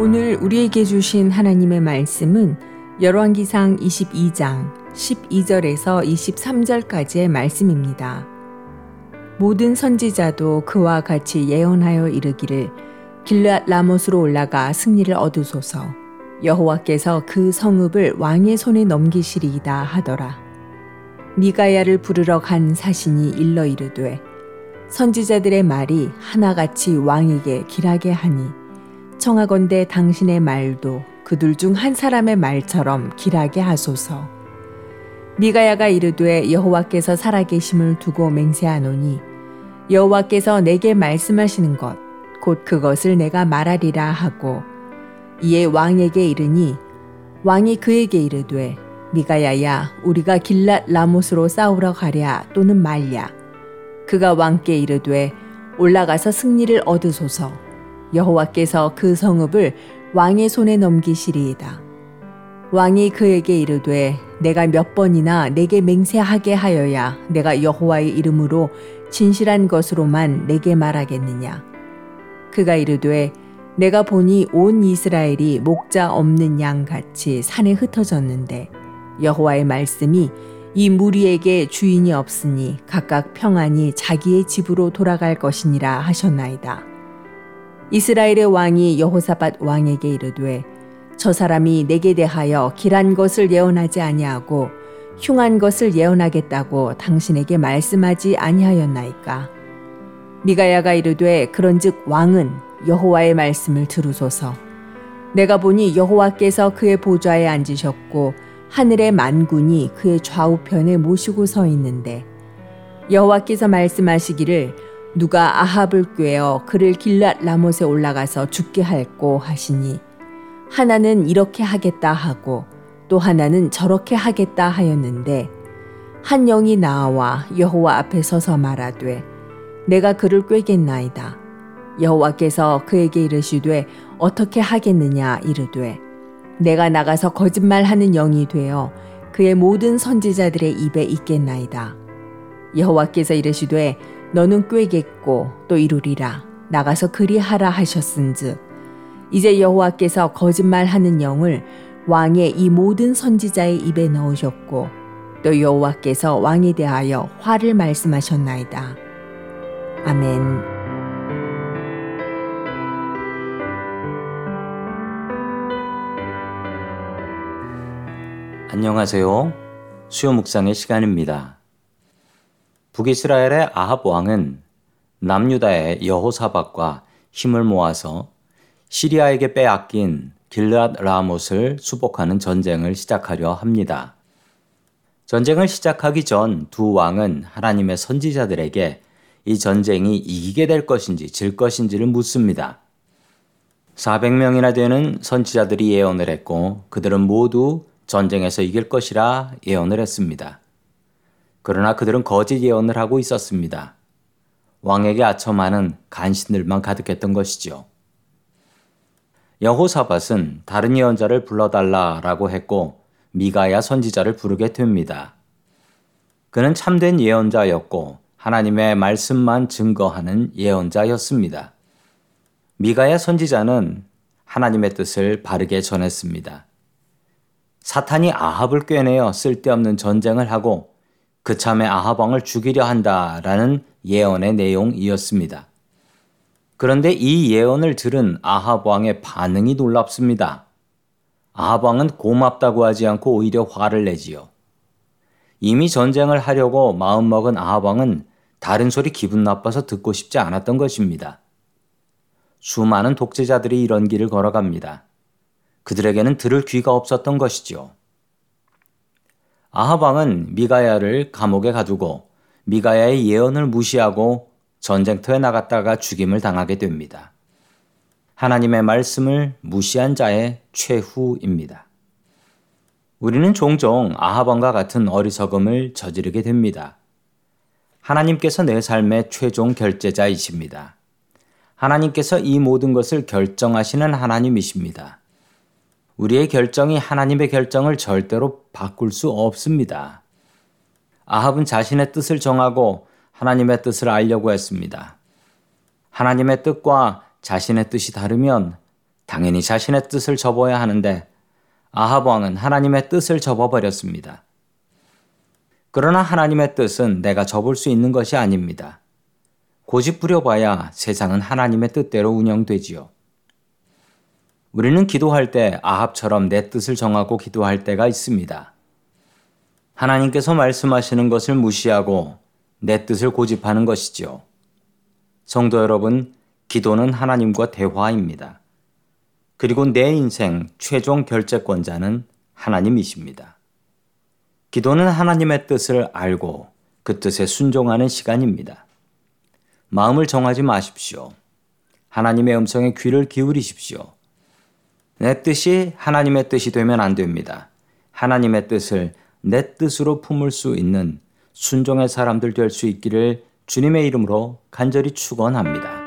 오늘 우리에게 주신 하나님의 말씀은 열왕기상 22장 12절에서 23절까지의 말씀입니다. 모든 선지자도 그와 같이 예언하여 이르기를 길앗 라못으로 올라가 승리를 얻으소서 여호와께서 그 성읍을 왕의 손에 넘기시리이다 하더라. 미가야를 부르러 간 사신이 일러 이르되 선지자들의 말이 하나같이 왕에게 길하게 하니 청하건대 당신의 말도 그들 중 한 사람의 말처럼 길하게 하소서. 미가야가 이르되 여호와께서 살아계심을 두고 맹세하노니 여호와께서 내게 말씀하시는 것 곧 그것을 내가 말하리라 하고 이에 왕에게 이르니 왕이 그에게 이르되 미가야야 우리가 길랏 라못으로 싸우러 가랴 또는 말랴 그가 왕께 이르되 올라가서 승리를 얻으소서 여호와께서 그 성읍을 왕의 손에 넘기시리이다 왕이 그에게 이르되 내가 몇 번이나 내게 맹세하게 하여야 내가 여호와의 이름으로 진실한 것으로만 내게 말하겠느냐 그가 이르되 내가 보니 온 이스라엘이 목자 없는 양 같이 산에 흩어졌는데 여호와의 말씀이 이 무리에게 주인이 없으니 각각 평안히 자기의 집으로 돌아갈 것이니라 하셨나이다. 이스라엘의 왕이 여호사밧 왕에게 이르되 저 사람이 내게 대하여 길한 것을 예언하지 아니하고 흉한 것을 예언하겠다고 당신에게 말씀하지 아니하였나이까? 미가야가 이르되 그런즉 왕은 여호와의 말씀을 들으소서. 내가 보니 여호와께서 그의 보좌에 앉으셨고 하늘의 만군이 그의 좌우편에 모시고 서 있는데 여호와께서 말씀하시기를 누가 아합을 꾀어 그를 길랏 라못에 올라가서 죽게 할꼬 하시니 하나는 이렇게 하겠다 하고 또 하나는 저렇게 하겠다 하였는데 한 영이 나와 여호와 앞에 서서 말하되 내가 그를 꾀겠나이다 여호와께서 그에게 이르시되 어떻게 하겠느냐 이르되 내가 나가서 거짓말하는 영이 되어 그의 모든 선지자들의 입에 있겠나이다. 여호와께서 이르시되 너는 꾀겠고 또 이루리라 나가서 그리하라 하셨은즉 이제 여호와께서 거짓말하는 영을 왕의 이 모든 선지자의 입에 넣으셨고 또 여호와께서 왕에 대하여 화를 말씀하셨나이다. 아멘. 안녕하세요. 수요 묵상의 시간입니다. 북이스라엘의 아합 왕은 남유다의 여호사박과 힘을 모아서 시리아에게 빼앗긴 길랏 라못을 수복하는 전쟁을 시작하려 합니다. 전쟁을 시작하기 전 두 왕은 하나님의 선지자들에게 이 전쟁이 이기게 될 것인지 질 것인지를 묻습니다. 400명이나 되는 선지자들이 예언을 했고 그들은 모두 전쟁에서 이길 것이라 예언을 했습니다. 그러나 그들은 거짓 예언을 하고 있었습니다. 왕에게 아첨하는 간신들만 가득했던 것이지요. 여호사밧은 다른 예언자를 불러달라라고 했고 미가야 선지자를 부르게 됩니다. 그는 참된 예언자였고 하나님의 말씀만 증거하는 예언자였습니다. 미가야 선지자는 하나님의 뜻을 바르게 전했습니다. 사탄이 아합을 꿰내어 쓸데없는 전쟁을 하고 그참에 아합 왕을 죽이려 한다라는 예언의 내용이었습니다. 그런데 이 예언을 들은 아합 왕의 반응이 놀랍습니다. 아합 왕은 고맙다고 하지 않고 오히려 화를 내지요. 이미 전쟁을 하려고 마음먹은 아합 왕은 다른 소리 기분 나빠서 듣고 싶지 않았던 것입니다. 수많은 독재자들이 이런 길을 걸어갑니다. 그들에게는 들을 귀가 없었던 것이지요. 아하방은 미가야를 감옥에 가두고 미가야의 예언을 무시하고 전쟁터에 나갔다가 죽임을 당하게 됩니다. 하나님의 말씀을 무시한 자의 최후입니다. 우리는 종종 아하방과 같은 어리석음을 저지르게 됩니다. 하나님께서 내 삶의 최종 결제자이십니다. 하나님께서 이 모든 것을 결정하시는 하나님이십니다. 우리의 결정이 하나님의 결정을 절대로 바꿀 수 없습니다. 아합은 자신의 뜻을 정하고 하나님의 뜻을 알려고 했습니다. 하나님의 뜻과 자신의 뜻이 다르면 당연히 자신의 뜻을 접어야 하는데 아합 왕은 하나님의 뜻을 접어버렸습니다. 그러나 하나님의 뜻은 내가 접을 수 있는 것이 아닙니다. 고집 부려봐야 세상은 하나님의 뜻대로 운영되지요. 우리는 기도할 때 아합처럼 내 뜻을 정하고 기도할 때가 있습니다. 하나님께서 말씀하시는 것을 무시하고 내 뜻을 고집하는 것이지요. 성도 여러분, 기도는 하나님과 대화입니다. 그리고 내 인생 최종 결재권자는 하나님이십니다. 기도는 하나님의 뜻을 알고 그 뜻에 순종하는 시간입니다. 마음을 정하지 마십시오. 하나님의 음성에 귀를 기울이십시오. 내 뜻이 하나님의 뜻이 되면 안 됩니다. 하나님의 뜻을 내 뜻으로 품을 수 있는 순종의 사람들 될 수 있기를 주님의 이름으로 간절히 축원합니다.